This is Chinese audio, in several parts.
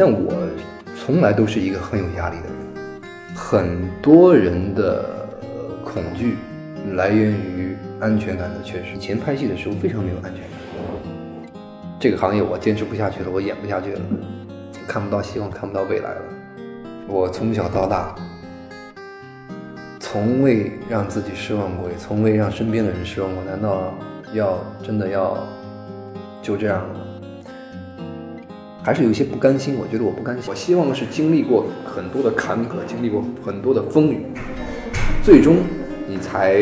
像我，从来都是一个很有压力的人，很多人的恐惧来源于安全感的缺失。以前拍戏的时候非常没有安全感，这个行业我坚持不下去了，我演不下去了，看不到希望，看不到未来了。我从小到大，从未让自己失望过，也从未让身边的人失望过。难道要真的要就这样了？还是有一些不甘心，我觉得我不甘心。我希望是经历过很多的坎坷，经历过很多的风雨，最终你才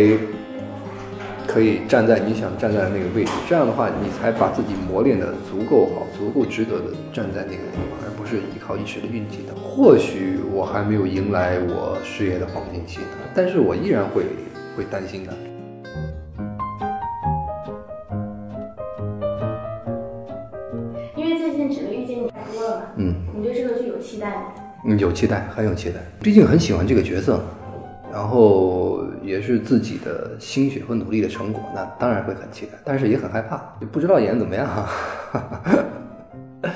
可以站在你想站在的那个位置。这样的话，你才把自己磨练的足够好，足够值得的站在那个地方，而不是依靠一时的运气的。或许我还没有迎来我事业的黄金期，但是我依然会会担心的。嗯，有期待，很有期待。毕竟很喜欢这个角色，然后也是自己的心血和努力的成果，那当然会很期待，但是也很害怕，就不知道演怎么样。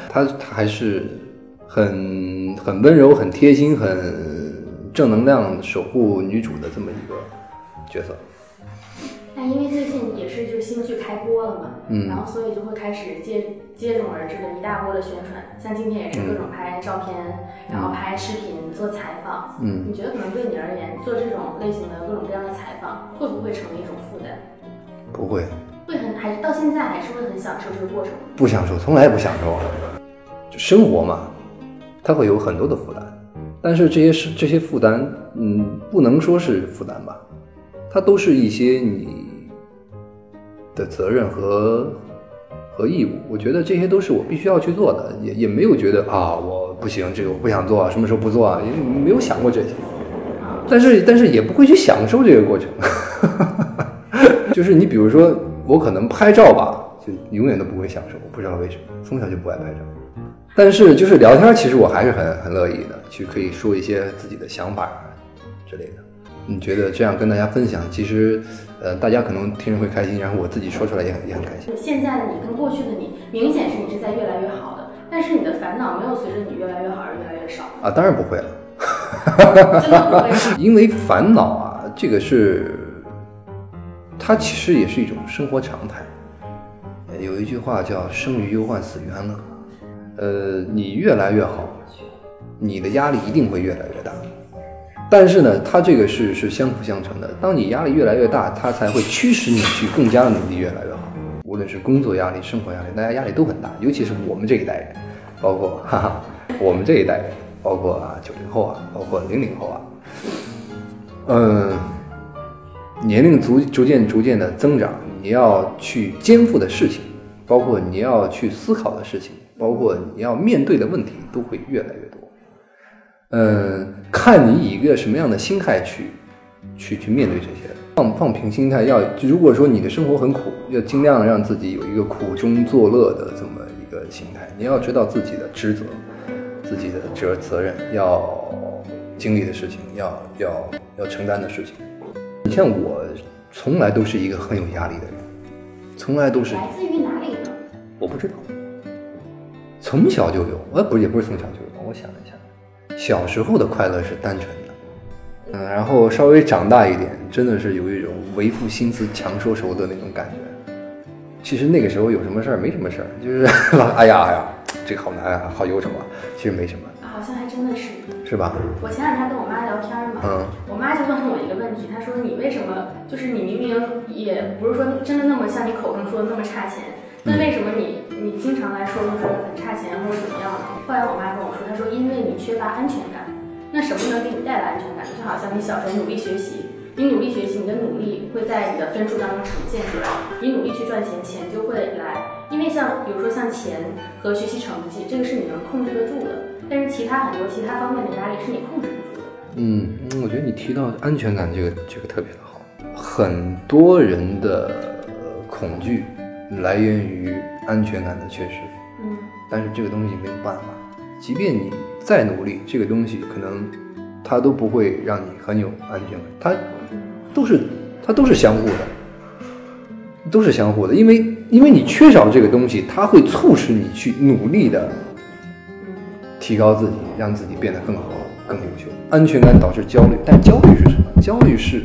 他他还是很很温柔、很贴心、很正能量守护女主的这么一个角色。那因为最近也是就是新剧开播了嘛，嗯，然后所以就会开始接接踵而至的一大波的宣传，像今天也是各种拍照片，然后拍视频做采访，嗯，你觉得可能对你而言做这种类型的各种各样的采访，会不会成为一种负担？不会，会很还到现在还是会很享受这个过程？不享受，从来不享受。就生活嘛，它会有很多的负担，但是这些是这些负担，嗯，不能说是负担吧。它都是一些你的责任和和义务，我觉得这些都是我必须要去做的，也也没有觉得啊我不行，这个我不想做，什么时候不做啊？也没有想过这些，但是但是也不会去享受这个过程，就是你比如说我可能拍照吧，就永远都不会享受，我不知道为什么，从小就不爱拍照，但是就是聊天，其实我还是很很乐意的，去可以说一些自己的想法之类的。你觉得这样跟大家分享，其实，呃，大家可能听着会开心，然后我自己说出来也很也很开心。现在的你跟过去的你，明显是你是在越来越好的，但是你的烦恼没有随着你越来越好而越来越少啊，当然不会了，真的不会，因为烦恼啊，这个是，它其实也是一种生活常态。有一句话叫“生于忧患，死于安乐”，呃，你越来越好，你的压力一定会越来越大。但是呢，它这个是是相辅相成的。当你压力越来越大，它才会驱使你去更加的努力，越来越好。无论是工作压力、生活压力，大家压力都很大。尤其是我们这一代人，包括哈哈，我们这一代人，包括啊九零后啊，包括零零后啊，嗯，年龄逐逐渐逐渐的增长，你要去肩负的事情，包括你要去思考的事情，包括你要面对的问题，都会越来越多。嗯，看你以一个什么样的心态去，去去面对这些，放放平心态。要如果说你的生活很苦，要尽量让自己有一个苦中作乐的这么一个心态。你要知道自己的职责，自己的责责任，要经历的事情，要要要承担的事情。你像我，从来都是一个很有压力的人，从来都是来自于哪里呢？我不知道，从小就有，呃，不是，也不是从小就有，我想一下。小时候的快乐是单纯的，嗯，然后稍微长大一点，真的是有一种为赋新词强说愁的那种感觉。其实那个时候有什么事儿？没什么事儿，就是 哎呀哎呀，这个好难啊，好忧愁啊。其实没什么，好像还真的是，是吧？我前两天跟我妈聊天嘛，嗯，我妈就问了我一个问题，她说你为什么就是你明明也不是说真的那么像你口中说的那么差钱。那为什么你你经常来说就是很差钱或者怎么样呢？后来我妈跟我说，她说因为你缺乏安全感。那什么能给你带来安全感？就好像你小时候努力学习，你努力学习，你的努力会在你的分数当中呈现出来。你努力去赚钱，钱就会来。因为像比如说像钱和学习成绩，这个是你能控制得住的。但是其他很多其他方面的压力是你控制不住的。嗯，我觉得你提到安全感这个这个特别的好。很多人的恐惧。来源于安全感的缺失，嗯，但是这个东西没有办法，即便你再努力，这个东西可能它都不会让你很有安全感，它都是它都是相互的，都是相互的，因为因为你缺少这个东西，它会促使你去努力的提高自己，让自己变得更好、更优秀。安全感导致焦虑，但焦虑是什么？焦虑是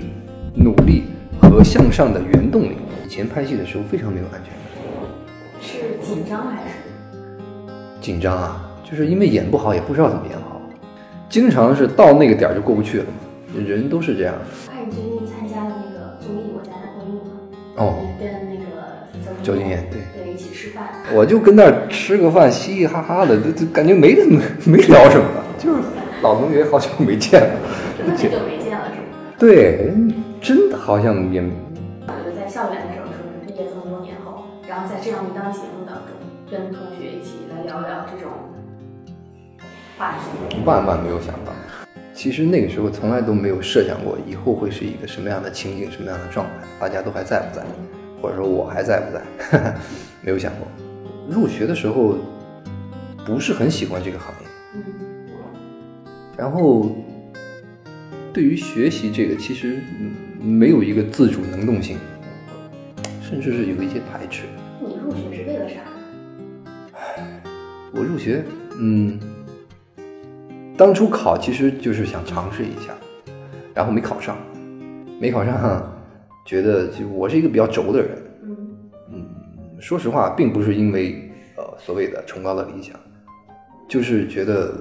努力和向上的原动力。以前拍戏的时候非常没有安全感，是紧张还是？紧张啊，就是因为演不好，也不知道怎么演好，经常是到那个点儿就过不去了嘛。人都是这样看你最近参加了那个综艺《我家的闺蜜》吗？哦，跟那个焦俊艳对对一起吃饭。我就跟那儿吃个饭，嘻嘻哈哈的，就就感觉没怎么 没聊什么，就是老同学，好久没见了。真的很久没见了，是吗？对，真的好像也。我就在校园然后在这样一档节目当中，跟同学一起来聊聊这种话题。万万没有想到，其实那个时候从来都没有设想过以后会是一个什么样的情景，什么样的状态，大家都还在不在，或者说我还在不在。没有想过，入学的时候不是很喜欢这个行业，然后对于学习这个其实没有一个自主能动性，甚至是有一些排斥。你入学是为了啥？我入学，嗯，当初考其实就是想尝试一下，然后没考上，没考上，觉得就我是一个比较轴的人。嗯说实话，并不是因为呃所谓的崇高的理想，就是觉得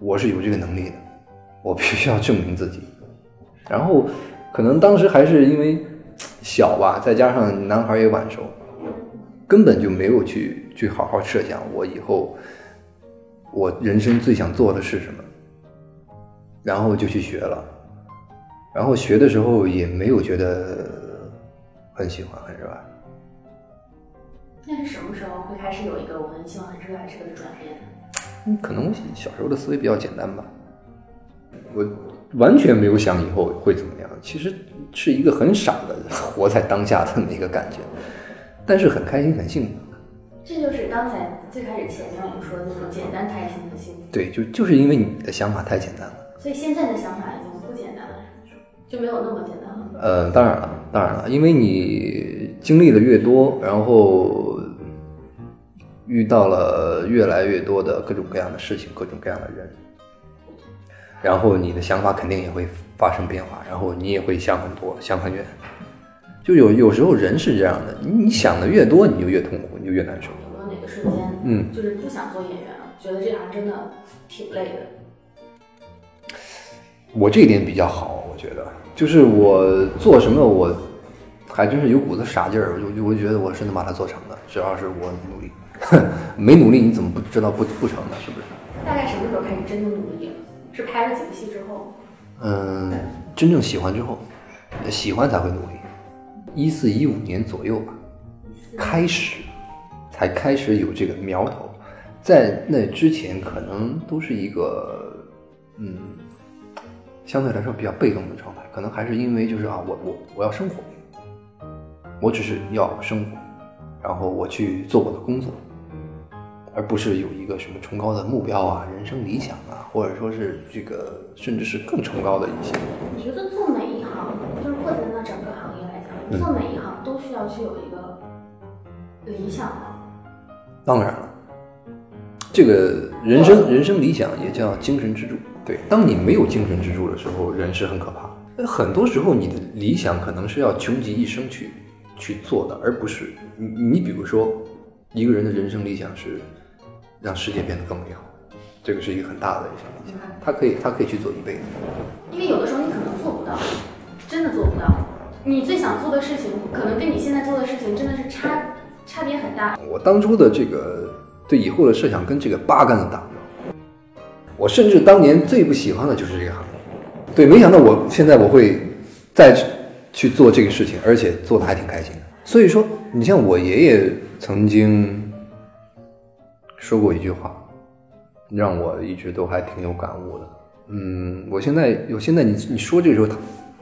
我是有这个能力的，我必须要证明自己。然后可能当时还是因为小吧，再加上男孩也晚熟，根本就没有去去好好设想我以后我人生最想做的是什么，然后就去学了。然后学的时候也没有觉得很喜欢很热爱。那是什么时候会开始有一个我很喜欢、很热爱这个的转变？嗯，可能小时候的思维比较简单吧。我完全没有想以后会怎么样，其实是一个很傻的活在当下的那么一个感觉，但是很开心、很幸福。这就是刚才最开始前面我们说的那种简单、开心的幸福。对，就就是因为你的想法太简单了。所以现在的想法已经不简单了，就没有那么简单了。呃，当然了，当然了，因为你经历的越多，然后。遇到了越来越多的各种各样的事情，各种各样的人，然后你的想法肯定也会发生变化，然后你也会想很多，想很远。就有有时候人是这样的，你想的越多，你就越痛苦，你就越难受。有没有哪个瞬间，嗯，就是不想做演员了，觉得这行真的挺累的？我这一点比较好，我觉得，就是我做什么，我还真是有股子傻劲儿，我就我就觉得我是能把它做成的，只要是我努力。没努力，你怎么不知道不不成呢？是不是？大概什么时候开始真的努力？是拍了几部戏之后？嗯，真正喜欢之后，喜欢才会努力。一四一五年左右吧，开始才开始有这个苗头。在那之前，可能都是一个嗯，相对来说比较被动的状态。可能还是因为就是啊，我我我要生活，我只是要生活。然后我去做我的工作，而不是有一个什么崇高的目标啊、人生理想啊，或者说是这个甚至是更崇高的一些。你觉得做每一行，就是或者那整个行业来讲，做每一行都需要去有一个理想吗？当然了，这个人生人生理想也叫精神支柱。对，当你没有精神支柱的时候，人是很可怕的。很多时候，你的理想可能是要穷极一生去。去做的，而不是你。你比如说，一个人的人生理想是让世界变得更美好，这个是一个很大的一项理想。他可以，他可以去做一辈子。因为有的时候你可能做不到，真的做不到。你最想做的事情，可能跟你现在做的事情真的是差差别很大。我当初的这个对以后的设想跟这个八竿子打不着。我甚至当年最不喜欢的就是这个行业。对，没想到我现在我会再。去做这个事情，而且做的还挺开心的。所以说，你像我爷爷曾经说过一句话，让我一直都还挺有感悟的。嗯，我现在有现在你你说这时候，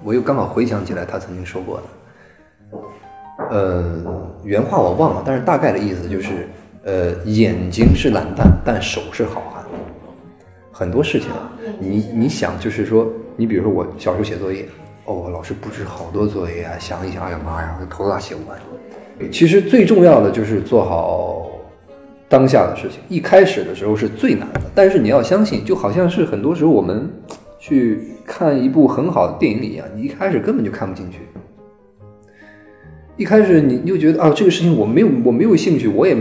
我又刚好回想起来他曾经说过的。呃，原话我忘了，但是大概的意思就是，呃，眼睛是懒蛋，但手是好汉。很多事情，你你想就是说，你比如说我小时候写作业。哦，老师布置好多作业啊，想一想，哎呀妈呀，我头大写不完。其实最重要的就是做好当下的事情。一开始的时候是最难的，但是你要相信，就好像是很多时候我们 去看一部很好的电影一样，你一开始根本就看不进去。一开始你就觉得啊，这个事情我没有我没有兴趣，我也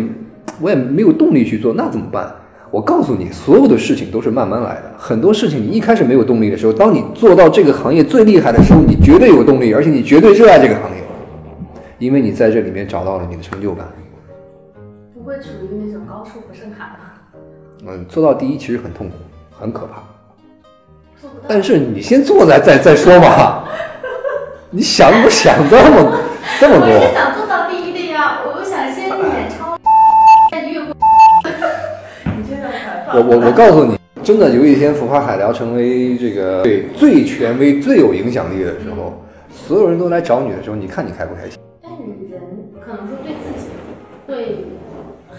我也没有动力去做，那怎么办？我告诉你，所有的事情都是慢慢来的。很多事情你一开始没有动力的时候，当你做到这个行业最厉害的时候，你绝对有动力，而且你绝对热爱这个行业，因为你在这里面找到了你的成就感。不会处于那种高处不胜寒吧？嗯，做到第一其实很痛苦，很可怕。但是你先做再再再说嘛。你想不想这么这么多？我是想做到第一的呀，我想先远超。我我我告诉你，真的有一天浮夸海聊成为这个对最权威、最有影响力的时候，所有人都来找你的时候，你看你开不开心？但是人可能说对自己，对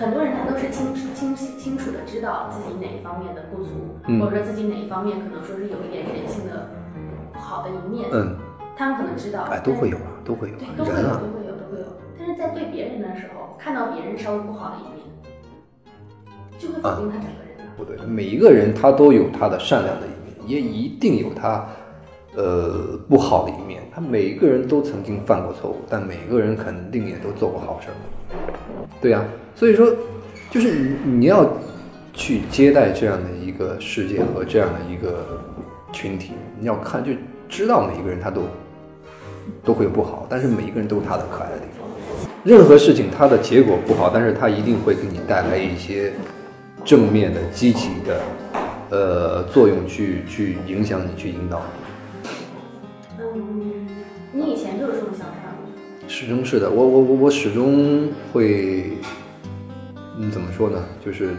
很多人他都是清清清楚的知道自己哪一方面的不足，或者说自己哪一方面可能说是有一点人性的不好的一面。嗯，他们可能知道，哎，都会有啊，都会有，对，都会有，都会有，都会有。但是在对别人的时候，看到别人稍微不好的一面，就会否定他整个人。不对，每一个人他都有他的善良的一面，也一定有他，呃，不好的一面。他每一个人都曾经犯过错误，但每个人肯定也都做过好事儿。对呀，所以说，就是你你要去接待这样的一个世界和这样的一个群体，你要看就知道每一个人他都都会有不好，但是每一个人都有他的可爱的地方。任何事情它的结果不好，但是它一定会给你带来一些。正面的、积极的，呃，作用去去影响你，去引导你。嗯，你以前？始终是的，我我我我始终会，嗯，怎么说呢？就是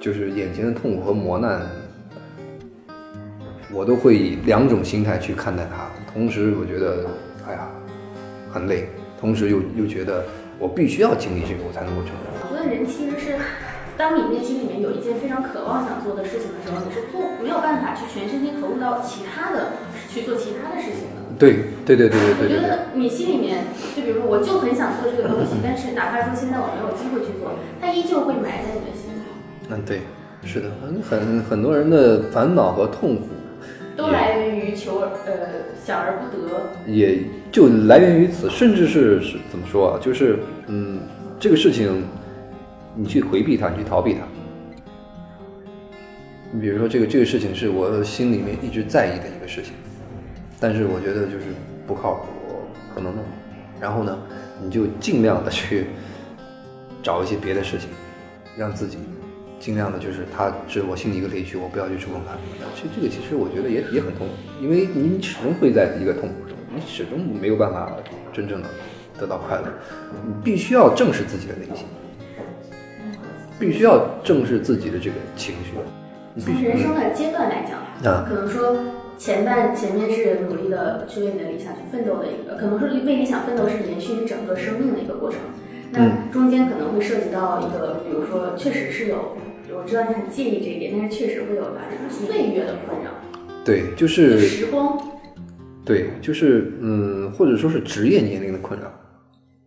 就是眼前的痛苦和磨难，我都会以两种心态去看待它。同时，我觉得，哎呀，很累；同时又又觉得我必须要经历这个，我才能够成长。我觉得人其实是。当你内心里面有一件非常渴望想做的事情的时候，你是做没有办法去全身心投入到其他的去做其他的事情的。对对对对对对。我觉得你心里面，就比如说，我就很想做这个东西，但是哪怕说现在我没有机会去做，它依旧会埋在你的心里。嗯，对，是的，很很很多人的烦恼和痛苦，都来源于求呃想而不得，也就来源于此，甚至是是怎么说啊？就是嗯，这个事情。你去回避它，你去逃避它。你比如说，这个这个事情是我心里面一直在意的一个事情，但是我觉得就是不靠谱，不能弄。然后呢，你就尽量的去找一些别的事情，让自己尽量的，就是它是我心里一个雷区，我不要去触碰它。这这个其实我觉得也也很痛苦，因为你始终会在一个痛苦中，你始终没有办法真正的得到快乐。你必须要正视自己的内心。必须要正视自己的这个情绪。从人生的阶段来讲，可能说前半前面是努力的去为你的理想去奋斗的一个，可能说为理想奋斗是延续你整个生命的一个过程。那中间可能会涉及到一个，比如说确实是有，我知道你很介意这一点，但是确实会有吧，就是岁月的困扰。对，就是时光。对，就是嗯，或者说是职业年龄的困扰。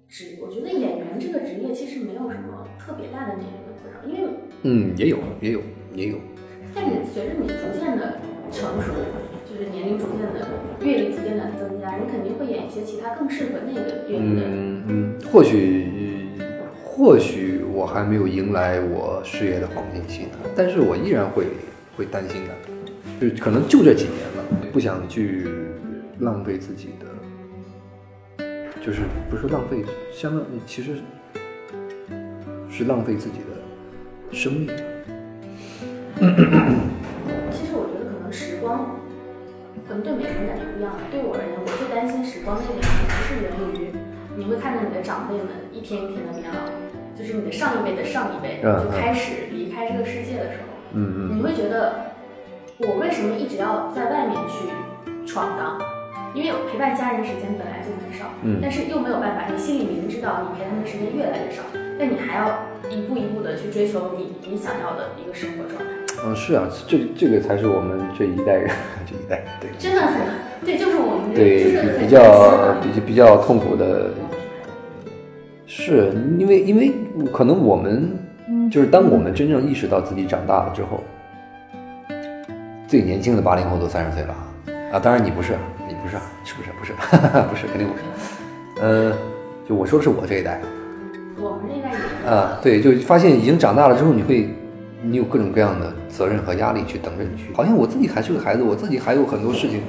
职，演员这个职业其实没有什么特别大的年龄。因为嗯，也有，也有，也有。但是随着你逐渐的成熟，就是年龄逐渐的阅历逐渐的增加，你肯定会演一些其他更适合那个阅历的。嗯嗯，或许或许我还没有迎来我事业的黄金期呢，但是我依然会会担心的，就可能就这几年了，不想去浪费自己的，就是不是浪费，相当于其实是浪费自己的。生命。其实我觉得可能时光，可能对每个人感觉不一样。对我而言，我最担心时光那点，不是源于你会看着你的长辈们一天一天的变老，就是你的上一辈的上一辈就开始离开这个世界的时候，嗯嗯，你会觉得我为什么一直要在外面去闯荡？因为陪伴家人时间本来就很少，嗯，但是又没有办法，你心里明知道你陪他们时间越来越少，但你还要。一步一步的去追求你你想要的一个生活状态。嗯，是啊，这这个才是我们这一代人 这一代对。真的很对，就是我们对比较比比较痛苦的，是因为因为可能我们就是当我们真正意识到自己长大了之后，最年轻的八零后都三十岁了啊！当然你不是，你不是，是不是？不是，不是，肯定不是。呃，就我说的是我这一代。我们这一代啊，对，就发现已经长大了之后，你会，你有各种各样的责任和压力去等着你去。好像我自己还是个孩子，我自己还有很多事情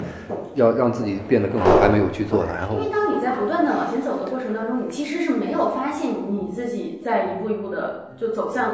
要让自己变得更好，还没有去做呢。然后，因为当你在不断的往前走的过程当中，你其实是没有发现你自己在一步一步的就走向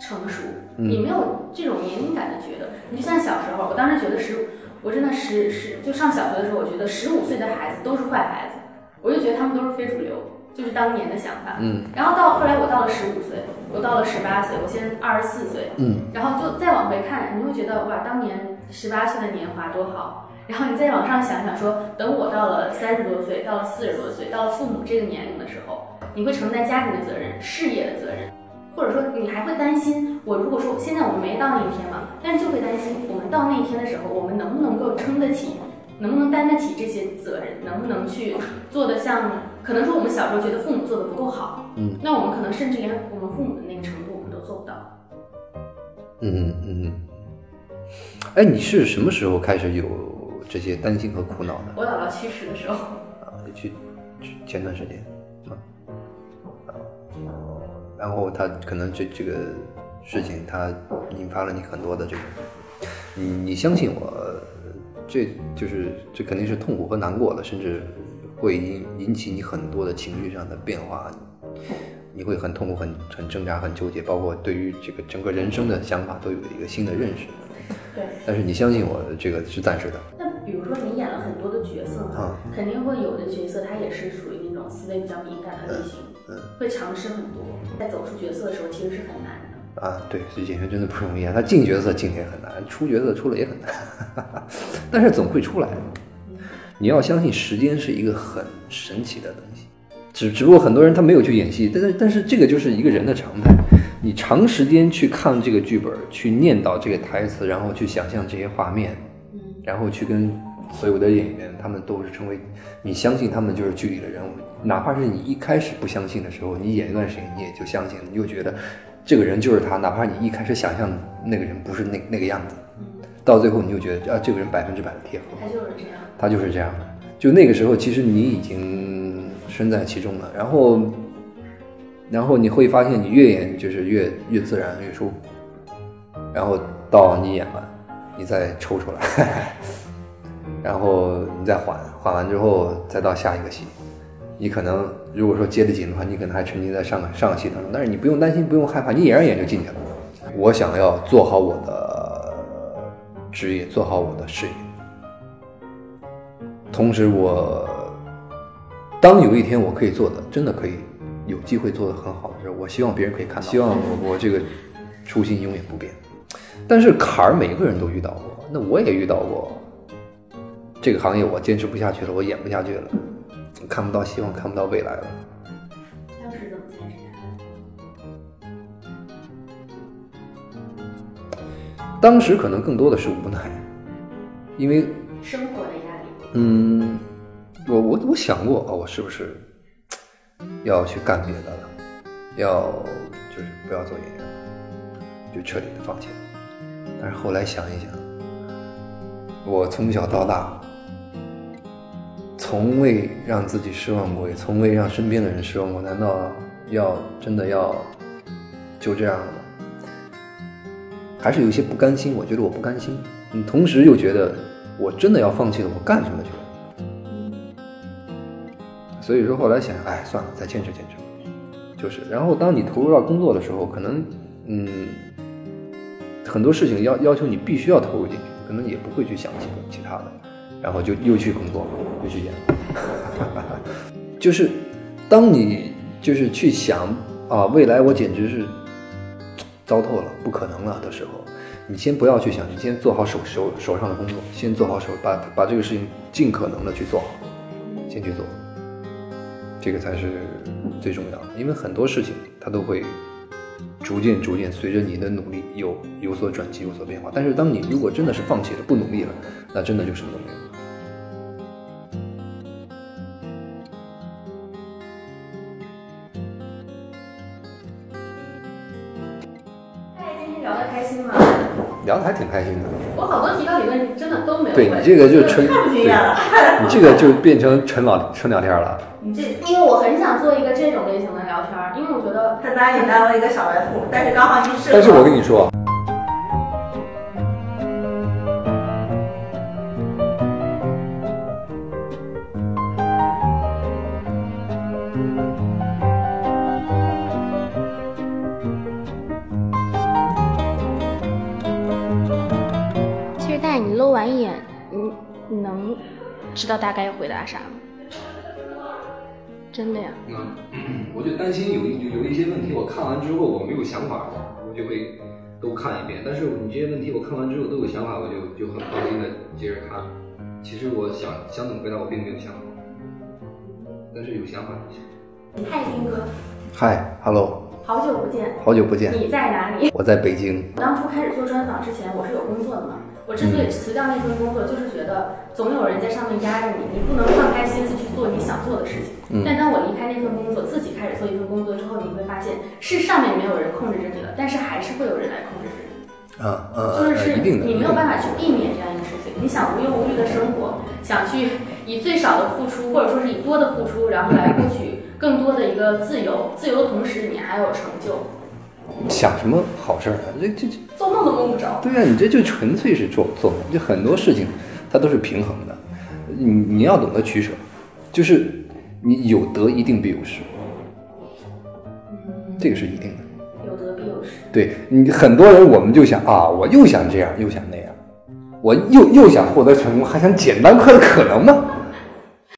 成熟，你没有这种年龄感的觉得。你就像小时候，我当时觉得十，我真的十十就上小学的时候，我觉得十五岁的孩子都是坏孩子，我就觉得他们都是非主流。就是当年的想法，嗯，然后到后来我到了十五岁，我到了十八岁，我现在二十四岁，嗯，然后就再往回看，你会觉得哇，当年十八岁的年华多好。然后你再往上想想，说等我到了三十多岁，到了四十多岁，到了父母这个年龄的时候，你会承担家庭的责任、事业的责任，或者说你还会担心，我如果说现在我们没到那一天嘛，但是就会担心我们到那一天的时候，我们能不能够撑得起。能不能担得起这些责任？能不能去做的像？可能说我们小时候觉得父母做的不够好，嗯，那我们可能甚至连我们父母的那个程度我们都做不到。嗯嗯嗯。哎，你是什么时候开始有这些担心和苦恼的？我姥姥去世的时候。啊，去前段时间啊。然后他可能这这个事情，它引发了你很多的这个，你你相信我。这就是这肯定是痛苦和难过的，甚至会引引起你很多的情绪上的变化，你会很痛苦、很很挣扎、很纠结，包括对于这个整个人生的想法都有一个新的认识。对。但是你相信我，这个是暂时的。那比如说你演了很多的角色嘛，肯定会有的角色他也是属于那种思维比较敏感的类型，嗯，会尝试很多，在走出角色的时候其实是很难的。啊，对，这演员真的不容易啊！他进角色进也很难，出角色出了也很难，但是总会出来。你要相信时间是一个很神奇的东西，只只不过很多人他没有去演戏，但是但是这个就是一个人的常态。你长时间去看这个剧本，去念叨这个台词，然后去想象这些画面，然后去跟所有的演员，他们都是成为你相信他们就是剧里的人物，哪怕是你一开始不相信的时候，你演一段时间你也就相信了，你就觉得。这个人就是他，哪怕你一开始想象那个人不是那那个样子，到最后你就觉得啊，这个人百分之百的贴合。他就是这样。他就是这样的。就那个时候，其实你已经身在其中了。然后，然后你会发现，你越演就是越越自然越舒服。然后到你演完，你再抽出来，然后你再缓缓完之后，再到下一个戏。你可能如果说接得紧的话，你可能还沉浸在上个上个戏当中，但是你不用担心，不用害怕，你演着演就进去了。我想要做好我的职业，做好我的事业。同时，我当有一天我可以做的，真的可以有机会做得很好的时候，我希望别人可以看到，希望我我这个初心永远不变。但是坎儿每个人都遇到过，那我也遇到过。这个行业我坚持不下去了，我演不下去了。看不到希望，看不到未来了。当时怎么坚持？当时可能更多的是无奈，因为生活的压力。嗯，我我我想过啊，我是不是要去干别的了？要就是不要做演员，就彻底的放弃了。但是后来想一想，我从小到大。从未让自己失望过，也从未让身边的人失望过。难道要真的要就这样了吗？还是有一些不甘心。我觉得我不甘心，你同时又觉得我真的要放弃了，我干什么去了？所以说后来想，哎，算了，再坚持坚持。就是，然后当你投入到工作的时候，可能嗯，很多事情要要求你必须要投入进去，可能也不会去想其其他的。然后就又去工作，又去演，就是当你就是去想啊，未来我简直是糟透了，不可能了的时候，你先不要去想，你先做好手手手上的工作，先做好手，把把这个事情尽可能的去做好，先去做，这个才是最重要的，因为很多事情它都会。逐渐逐渐，随着你的努力有有所转机，有所变化。但是，当你如果真的是放弃了，不努力了，那真的就什么都没有。聊的还挺开心的。我好多提到理论真的都没有。对你这个就纯，太不经验了。你这个就变成纯老纯聊天了。你这，因为我很想做一个这种类型的聊天，因为我觉得他把你当了一个小白兔，但是刚好你是。但是我跟你说。知道大概要回答啥吗？真的呀？嗯，我就担心有一有一些问题，我看完之后我没有想法，我就会都看一遍。但是你这些问题我看完之后都有想法，我就就很放心的接着看。其实我想想怎么回答，我并没有想法，但是有想法就行。嗨，金哥。嗨，Hello。好久不见。好久不见。你在哪里？我在北京。当初开始做专访之前，我是有工作的嘛。我之所以辞掉那份工作，就是觉得总有人在上面压着你，你不能放开心思去做你想做的事情。但当我离开那份工作，自己开始做一份工作之后，你会发现是上面没有人控制着你了，但是还是会有人来控制着你。啊啊，就是是你没有办法去避免这样一个事情。你想无忧无虑的生活，想去以最少的付出，或者说是以多的付出，然后来获取更多的一个自由。自由的同时，你还有成就。想什么好事儿啊？这这这做梦都梦不着。对呀，你这就纯粹是做做梦。就很多事情，它都是平衡的。你你要懂得取舍，就是你有得一定必有失，这个是一定的。有得必有失。对你很多人，我们就想啊，我又想这样，又想那样，我又又想获得成功，还想简单快乐，可能吗？